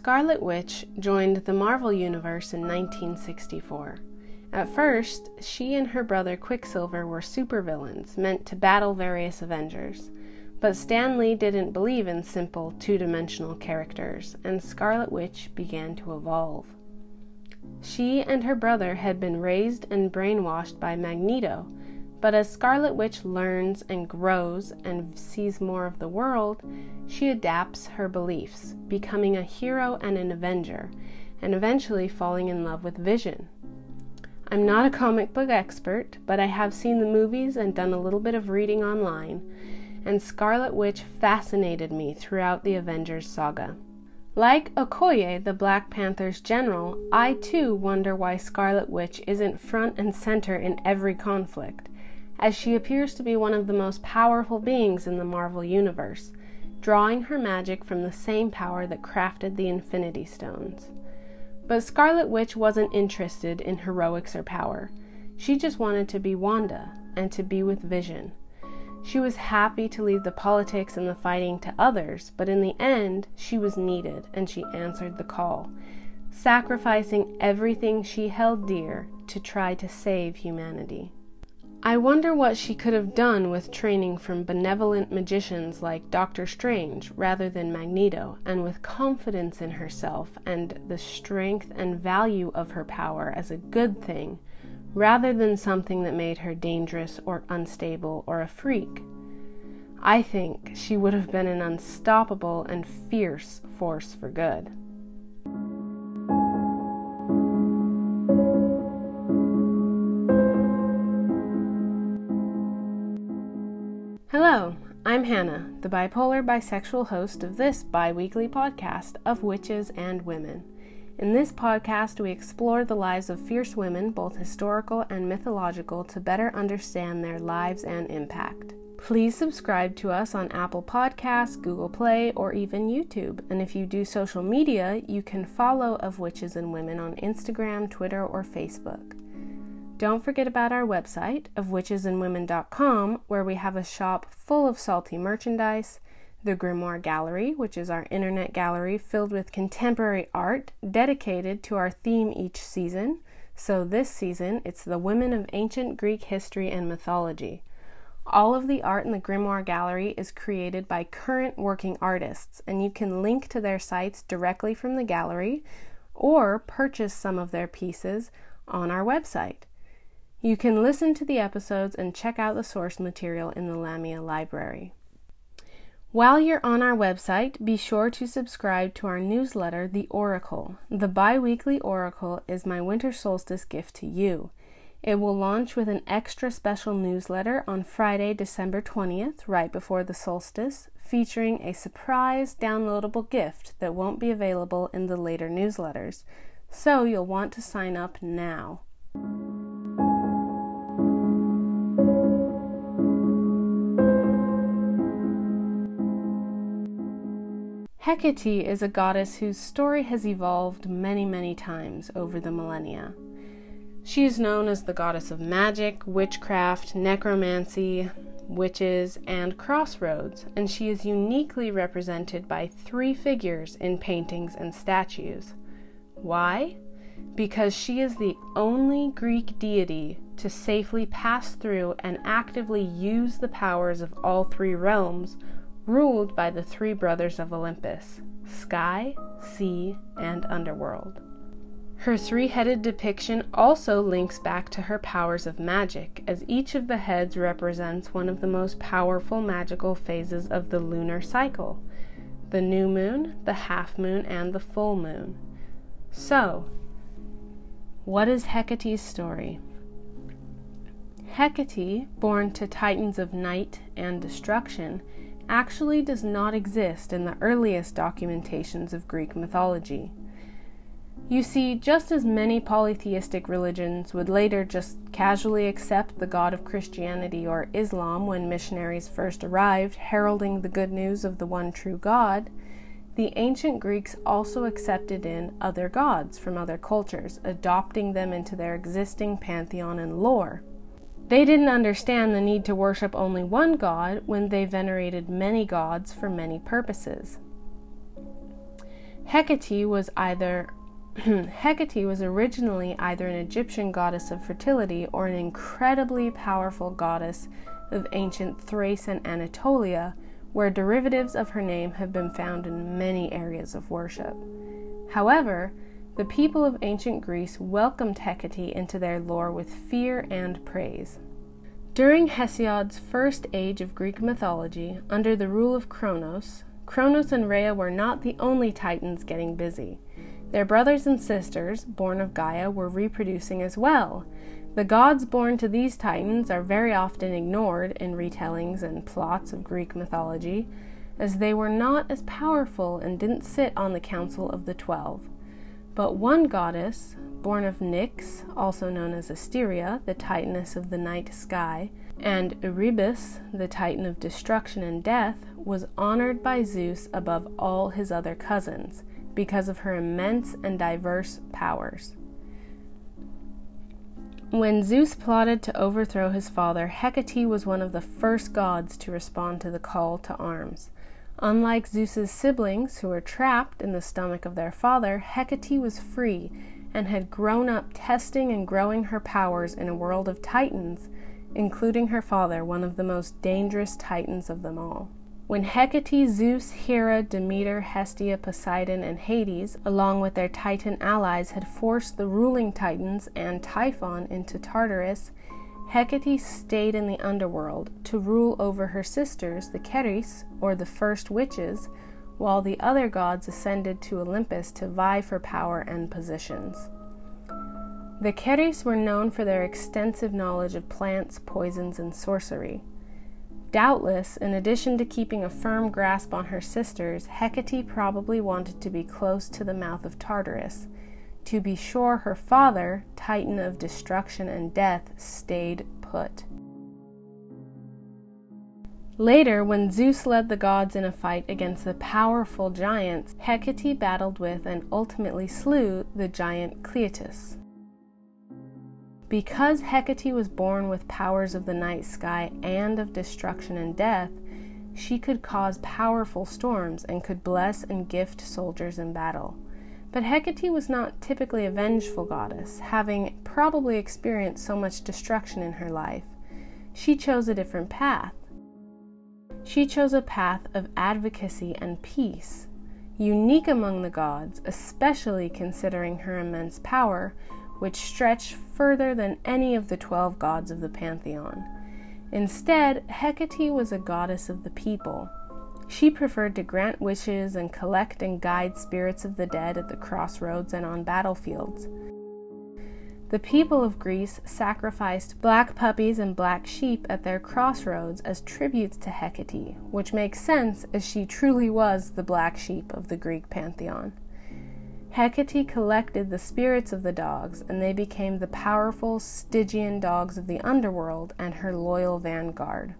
Scarlet Witch joined the Marvel Universe in 1964. At first, she and her brother Quicksilver were supervillains meant to battle various Avengers. But Stan Lee didn't believe in simple, two dimensional characters, and Scarlet Witch began to evolve. She and her brother had been raised and brainwashed by Magneto, but as Scarlet Witch learns and grows and sees more of the world, she adapts her beliefs, becoming a hero and an avenger, and eventually falling in love with Vision. I'm not a comic book expert, but I have seen the movies and done a little bit of reading online, and Scarlet Witch fascinated me throughout the Avengers saga. Like Okoye, the Black Panther's general, I too wonder why Scarlet Witch isn't front and center in every conflict, as she appears to be one of the most powerful beings in the Marvel Universe, drawing her magic from the same power that crafted the Infinity Stones. But Scarlet Witch wasn't interested in heroics or power. She just wanted to be Wanda and to be with Vision. She was happy to leave the politics and the fighting to others, but in the end, she was needed and she answered the call, sacrificing everything she held dear to try to save humanity. I wonder what she could have done with training from benevolent magicians like Doctor Strange rather than Magneto, and with confidence in herself and the strength and value of her power as a good thing rather than something that made her dangerous or unstable or a freak. I think she would have been an unstoppable and fierce force for good. I'm Hannah, the bipolar bisexual host of this bi weekly podcast of Witches and Women. In this podcast, we explore the lives of fierce women, both historical and mythological, to better understand their lives and impact. Please subscribe to us on Apple Podcasts, Google Play, or even YouTube. And if you do social media, you can follow Of Witches and Women on Instagram, Twitter, or Facebook. Don't forget about our website, ofwitchesandwomen.com, where we have a shop full of salty merchandise the Grimoire Gallery, which is our internet gallery filled with contemporary art dedicated to our theme each season. So, this season, it's the women of ancient Greek history and mythology. All of the art in the Grimoire Gallery is created by current working artists, and you can link to their sites directly from the gallery or purchase some of their pieces on our website. You can listen to the episodes and check out the source material in the Lamia Library. While you're on our website, be sure to subscribe to our newsletter, The Oracle. The bi weekly Oracle is my winter solstice gift to you. It will launch with an extra special newsletter on Friday, December 20th, right before the solstice, featuring a surprise downloadable gift that won't be available in the later newsletters. So you'll want to sign up now. Hecate is a goddess whose story has evolved many, many times over the millennia. She is known as the goddess of magic, witchcraft, necromancy, witches, and crossroads, and she is uniquely represented by three figures in paintings and statues. Why? Because she is the only Greek deity to safely pass through and actively use the powers of all three realms ruled by the three brothers of Olympus sky, sea, and underworld. Her three headed depiction also links back to her powers of magic, as each of the heads represents one of the most powerful magical phases of the lunar cycle the new moon, the half moon, and the full moon. So, what is Hecate's story? Hecate, born to titans of night and destruction, actually does not exist in the earliest documentations of Greek mythology. You see, just as many polytheistic religions would later just casually accept the God of Christianity or Islam when missionaries first arrived, heralding the good news of the one true God, the ancient Greeks also accepted in other gods from other cultures, adopting them into their existing pantheon and lore. They didn't understand the need to worship only one God when they venerated many gods for many purposes. Hecate was either Hecate was originally either an Egyptian goddess of fertility or an incredibly powerful goddess of ancient Thrace and Anatolia, where derivatives of her name have been found in many areas of worship. However, the people of ancient Greece welcomed Hecate into their lore with fear and praise. During Hesiod's first age of Greek mythology, under the rule of Kronos, Kronos and Rhea were not the only Titans getting busy. Their brothers and sisters, born of Gaia, were reproducing as well. The gods born to these Titans are very often ignored in retellings and plots of Greek mythology, as they were not as powerful and didn't sit on the Council of the Twelve. But one goddess, born of Nyx, also known as Asteria, the Titaness of the night sky, and Erebus, the Titan of destruction and death, was honored by Zeus above all his other cousins because of her immense and diverse powers. When Zeus plotted to overthrow his father, Hecate was one of the first gods to respond to the call to arms. Unlike Zeus's siblings, who were trapped in the stomach of their father, Hecate was free and had grown up testing and growing her powers in a world of titans, including her father, one of the most dangerous titans of them all. When Hecate, Zeus, Hera, Demeter, Hestia, Poseidon, and Hades, along with their Titan allies, had forced the ruling Titans and Typhon into Tartarus, Hecate stayed in the underworld to rule over her sisters, the Keres, or the first witches, while the other gods ascended to Olympus to vie for power and positions. The Keres were known for their extensive knowledge of plants, poisons, and sorcery. Doubtless, in addition to keeping a firm grasp on her sisters, Hecate probably wanted to be close to the mouth of Tartarus. To be sure, her father, Titan of destruction and death, stayed put. Later, when Zeus led the gods in a fight against the powerful giants, Hecate battled with and ultimately slew the giant Cleitus. Because Hecate was born with powers of the night sky and of destruction and death, she could cause powerful storms and could bless and gift soldiers in battle. But Hecate was not typically a vengeful goddess, having probably experienced so much destruction in her life. She chose a different path. She chose a path of advocacy and peace. Unique among the gods, especially considering her immense power, which stretched further than any of the twelve gods of the pantheon. Instead, Hecate was a goddess of the people. She preferred to grant wishes and collect and guide spirits of the dead at the crossroads and on battlefields. The people of Greece sacrificed black puppies and black sheep at their crossroads as tributes to Hecate, which makes sense as she truly was the black sheep of the Greek pantheon. Hecate collected the spirits of the dogs, and they became the powerful Stygian dogs of the underworld and her loyal vanguard.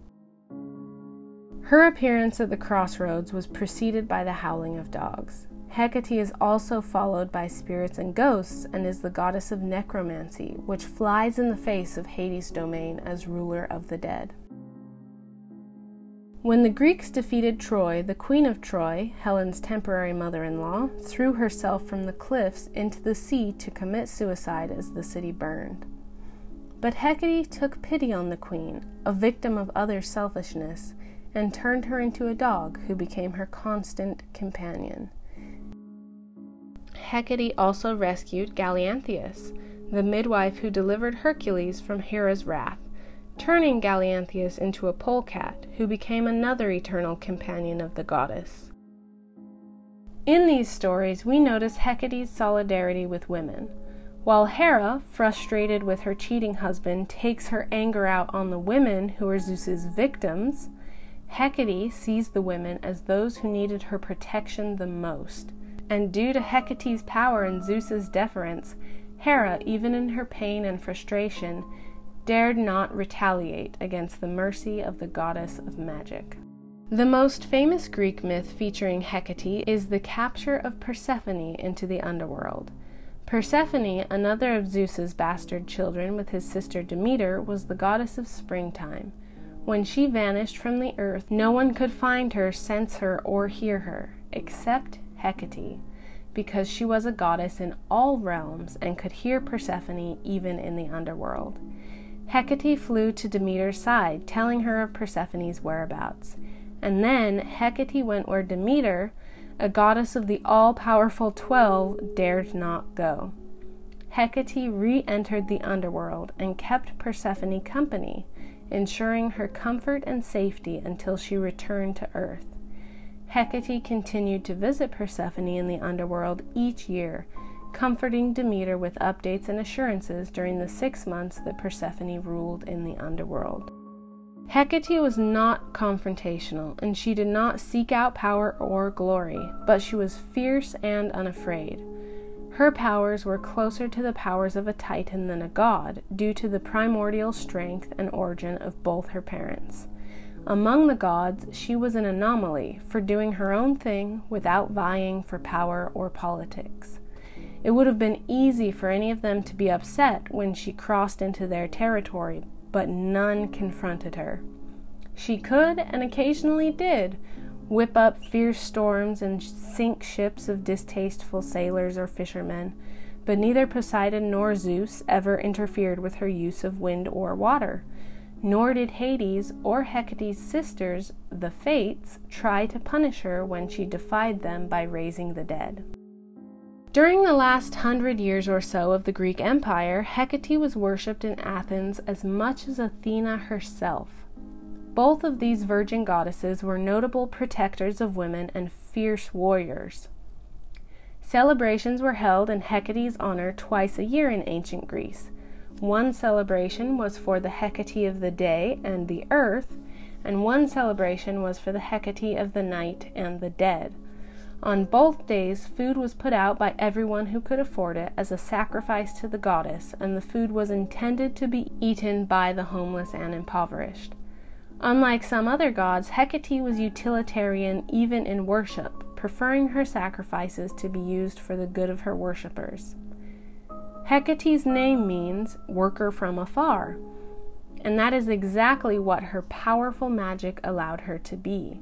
Her appearance at the crossroads was preceded by the howling of dogs. Hecate is also followed by spirits and ghosts and is the goddess of necromancy, which flies in the face of Hades' domain as ruler of the dead. When the Greeks defeated Troy, the queen of Troy, Helen's temporary mother in law, threw herself from the cliffs into the sea to commit suicide as the city burned. But Hecate took pity on the queen, a victim of other selfishness, and turned her into a dog who became her constant companion. Hecate also rescued Gallianthius, the midwife who delivered Hercules from Hera's wrath turning Gallianthius into a polecat, who became another eternal companion of the goddess. In these stories, we notice Hecate's solidarity with women. While Hera, frustrated with her cheating husband, takes her anger out on the women who are Zeus's victims, Hecate sees the women as those who needed her protection the most. And due to Hecate's power and Zeus's deference, Hera, even in her pain and frustration, dared not retaliate against the mercy of the goddess of magic. The most famous Greek myth featuring Hecate is the capture of Persephone into the underworld. Persephone, another of Zeus's bastard children with his sister Demeter, was the goddess of springtime. When she vanished from the earth, no one could find her, sense her, or hear her, except Hecate. because she was a goddess in all realms and could hear Persephone even in the underworld. Hecate flew to Demeter's side, telling her of Persephone's whereabouts. And then Hecate went where Demeter, a goddess of the all powerful Twelve, dared not go. Hecate re entered the underworld and kept Persephone company, ensuring her comfort and safety until she returned to earth. Hecate continued to visit Persephone in the underworld each year, comforting Demeter with updates and assurances during the six months that Persephone ruled in the underworld. Hecate was not confrontational, and she did not seek out power or glory, but she was fierce and unafraid. Her powers were closer to the powers of a Titan than a god, due to the primordial strength and origin of both her parents. Among the gods, she was an anomaly for doing her own thing without vying for power or politics. It would have been easy for any of them to be upset when she crossed into their territory, but none confronted her. She could, and occasionally did, whip up fierce storms and sink ships of distasteful sailors or fishermen, but neither Poseidon nor Zeus ever interfered with her use of wind or water nor did Hades or Hecate's sisters, the Fates, try to punish her when she defied them by raising the dead. During the last hundred years or so of the Greek Empire, Hecate was worshipped in Athens as much as Athena herself. Both of these virgin goddesses were notable protectors of women and fierce warriors. Celebrations were held in Hecate's honor twice a year in ancient Greece one celebration was for the Hecate of the day and the earth, and one celebration was for the Hecate of the night and the dead. On both days, food was put out by everyone who could afford it as a sacrifice to the goddess, and the food was intended to be eaten by the homeless and impoverished. Unlike some other gods, Hecate was utilitarian even in worship, preferring her sacrifices to be used for the good of her worshippers. Hecate's name means worker from afar, and that is exactly what her powerful magic allowed her to be.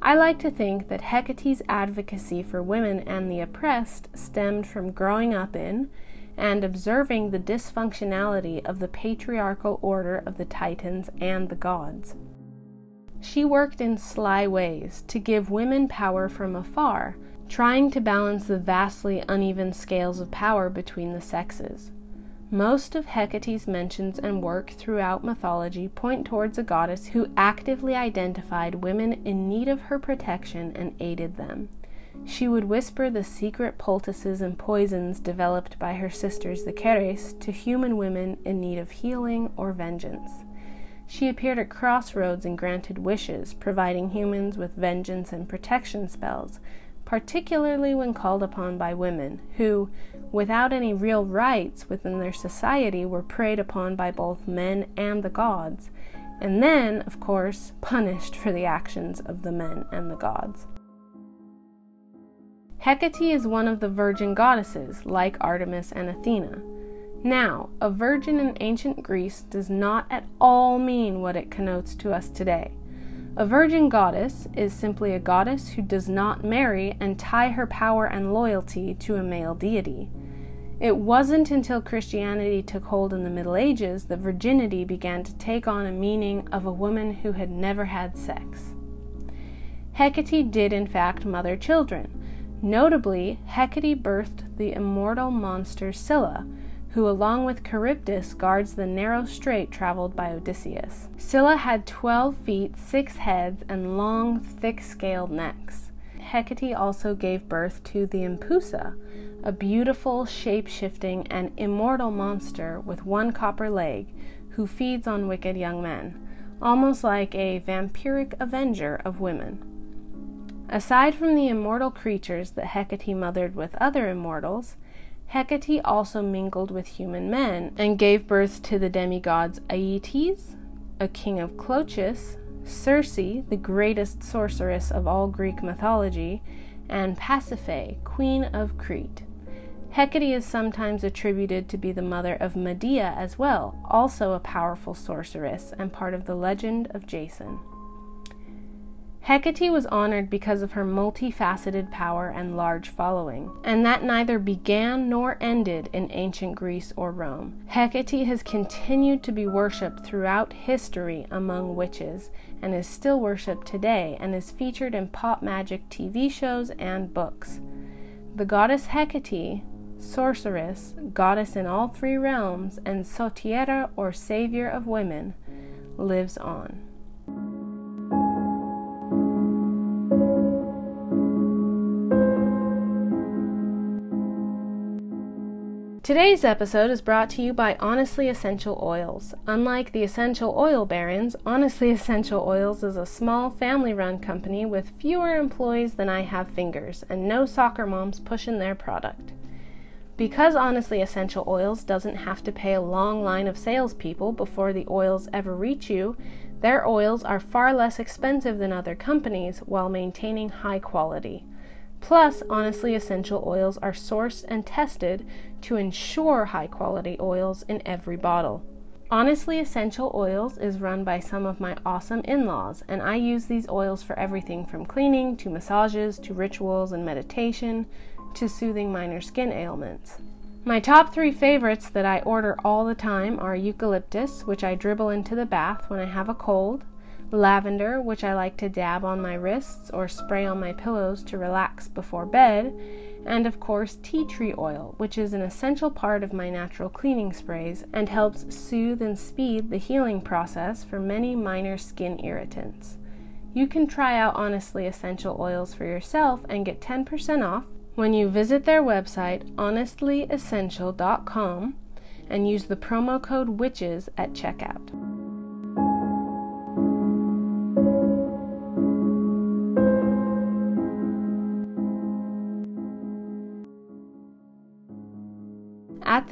I like to think that Hecate's advocacy for women and the oppressed stemmed from growing up in and observing the dysfunctionality of the patriarchal order of the Titans and the gods. She worked in sly ways to give women power from afar trying to balance the vastly uneven scales of power between the sexes. Most of Hecate's mentions and work throughout mythology point towards a goddess who actively identified women in need of her protection and aided them. She would whisper the secret poultices and poisons developed by her sisters, the Keres, to human women in need of healing or vengeance. She appeared at crossroads and granted wishes, providing humans with vengeance and protection spells, particularly when called upon by women, who, without any real rights within their society, were preyed upon by both men and the gods, and then, of course, punished for the actions of the men and the gods. Hecate is one of the virgin goddesses, like Artemis and Athena. Now, a virgin in ancient Greece does not at all mean what it connotes to us today. A virgin goddess is simply a goddess who does not marry and tie her power and loyalty to a male deity. It wasn't until Christianity took hold in the Middle Ages that virginity began to take on a meaning of a woman who had never had sex. Hecate did, in fact, mother children. Notably, Hecate birthed the immortal monster Scylla, who, along with Charybdis, guards the narrow strait traveled by Odysseus. Scylla had 12 feet, 6 heads, and long, thick scaled necks. Hecate also gave birth to the Empusa, a beautiful, shape shifting, and immortal monster with one copper leg who feeds on wicked young men, almost like a vampiric avenger of women. Aside from the immortal creatures that Hecate mothered with other immortals, Hecate also mingled with human men and gave birth to the demigods Aeetes, a king of Colchis, Circe, the greatest sorceress of all Greek mythology, and Pasiphae, queen of Crete. Hecate is sometimes attributed to be the mother of Medea as well, also a powerful sorceress and part of the legend of Jason. Hecate was honored because of her multifaceted power and large following, and that neither began nor ended in ancient Greece or Rome. Hecate has continued to be worshipped throughout history among witches and is still worshipped today and is featured in pop magic TV shows and books. The goddess Hecate, sorceress, goddess in all three realms, and soteira or savior of women, lives on. Today's episode is brought to you by Honestly Essential Oils. Unlike the essential oil barons, Honestly Essential Oils is a small family run company with fewer employees than I have fingers and no soccer moms pushing their product. Because Honestly Essential Oils doesn't have to pay a long line of salespeople before the oils ever reach you, their oils are far less expensive than other companies while maintaining high quality. Plus, Honestly Essential oils are sourced and tested to ensure high quality oils in every bottle. Honestly Essential Oils is run by some of my awesome in laws, and I use these oils for everything from cleaning to massages to rituals and meditation to soothing minor skin ailments. My top three favorites that I order all the time are eucalyptus, which I dribble into the bath when I have a cold, lavender, which I like to dab on my wrists or spray on my pillows to relax before bed, and of course, tea tree oil, which is an essential part of my natural cleaning sprays and helps soothe and speed the healing process for many minor skin irritants. You can try out Honestly Essential Oils for yourself and get 10% off when you visit their website, honestlyessential.com, and use the promo code WITCHES at checkout.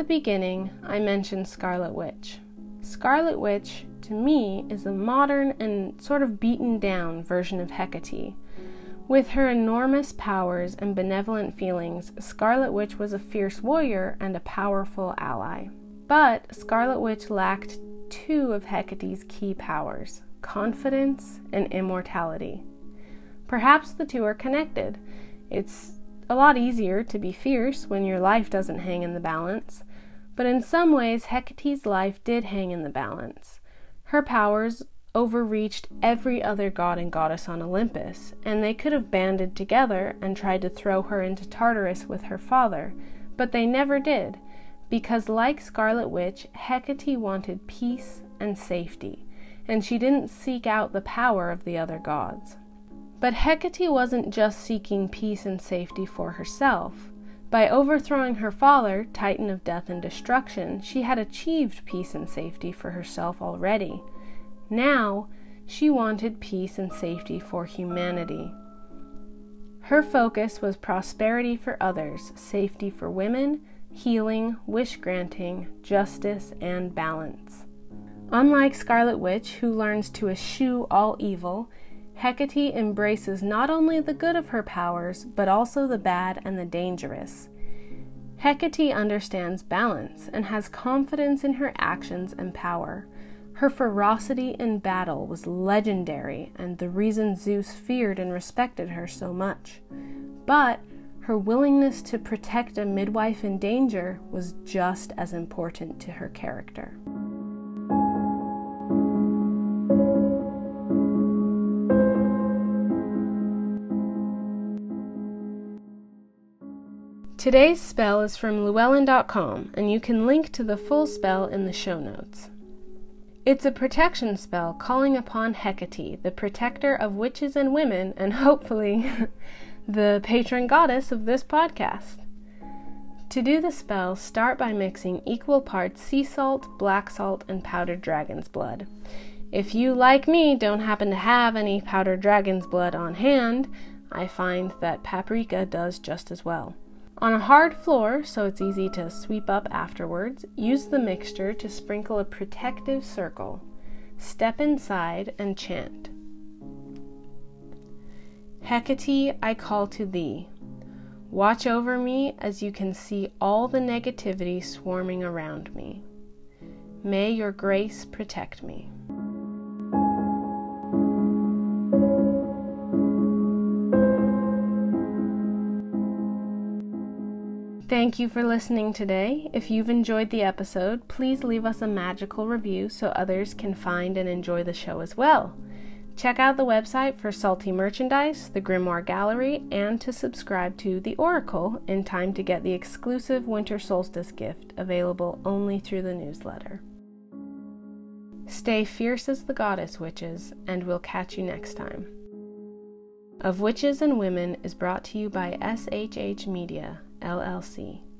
The beginning, I mentioned Scarlet Witch. Scarlet Witch, to me, is a modern and sort of beaten down version of Hecate. With her enormous powers and benevolent feelings, Scarlet Witch was a fierce warrior and a powerful ally. But Scarlet Witch lacked two of Hecate's key powers confidence and immortality. Perhaps the two are connected. It's a lot easier to be fierce when your life doesn't hang in the balance, but in some ways, Hecate's life did hang in the balance. Her powers overreached every other god and goddess on Olympus, and they could have banded together and tried to throw her into Tartarus with her father, but they never did, because like Scarlet Witch, Hecate wanted peace and safety, and she didn't seek out the power of the other gods. But Hecate wasn't just seeking peace and safety for herself. By overthrowing her father, Titan of death and destruction, she had achieved peace and safety for herself already. Now, she wanted peace and safety for humanity. Her focus was prosperity for others, safety for women, healing, wish granting, justice, and balance. Unlike Scarlet Witch, who learns to eschew all evil, Hecate embraces not only the good of her powers, but also the bad and the dangerous. Hecate understands balance and has confidence in her actions and power. Her ferocity in battle was legendary and the reason Zeus feared and respected her so much. But her willingness to protect a midwife in danger was just as important to her character. Today's spell is from Llewellyn.com, and you can link to the full spell in the show notes. It's a protection spell calling upon Hecate, the protector of witches and women, and hopefully the patron goddess of this podcast. To do the spell, start by mixing equal parts sea salt, black salt, and powdered dragon's blood. If you, like me, don't happen to have any powdered dragon's blood on hand, I find that paprika does just as well. On a hard floor, so it's easy to sweep up afterwards, use the mixture to sprinkle a protective circle. Step inside and chant. Hecate, I call to thee. Watch over me as you can see all the negativity swarming around me. May your grace protect me. Thank you for listening today. If you've enjoyed the episode, please leave us a magical review so others can find and enjoy the show as well. Check out the website for salty merchandise, the Grimoire Gallery, and to subscribe to The Oracle in time to get the exclusive winter solstice gift available only through the newsletter. Stay fierce as the goddess witches, and we'll catch you next time. Of Witches and Women is brought to you by SHH Media, LLC.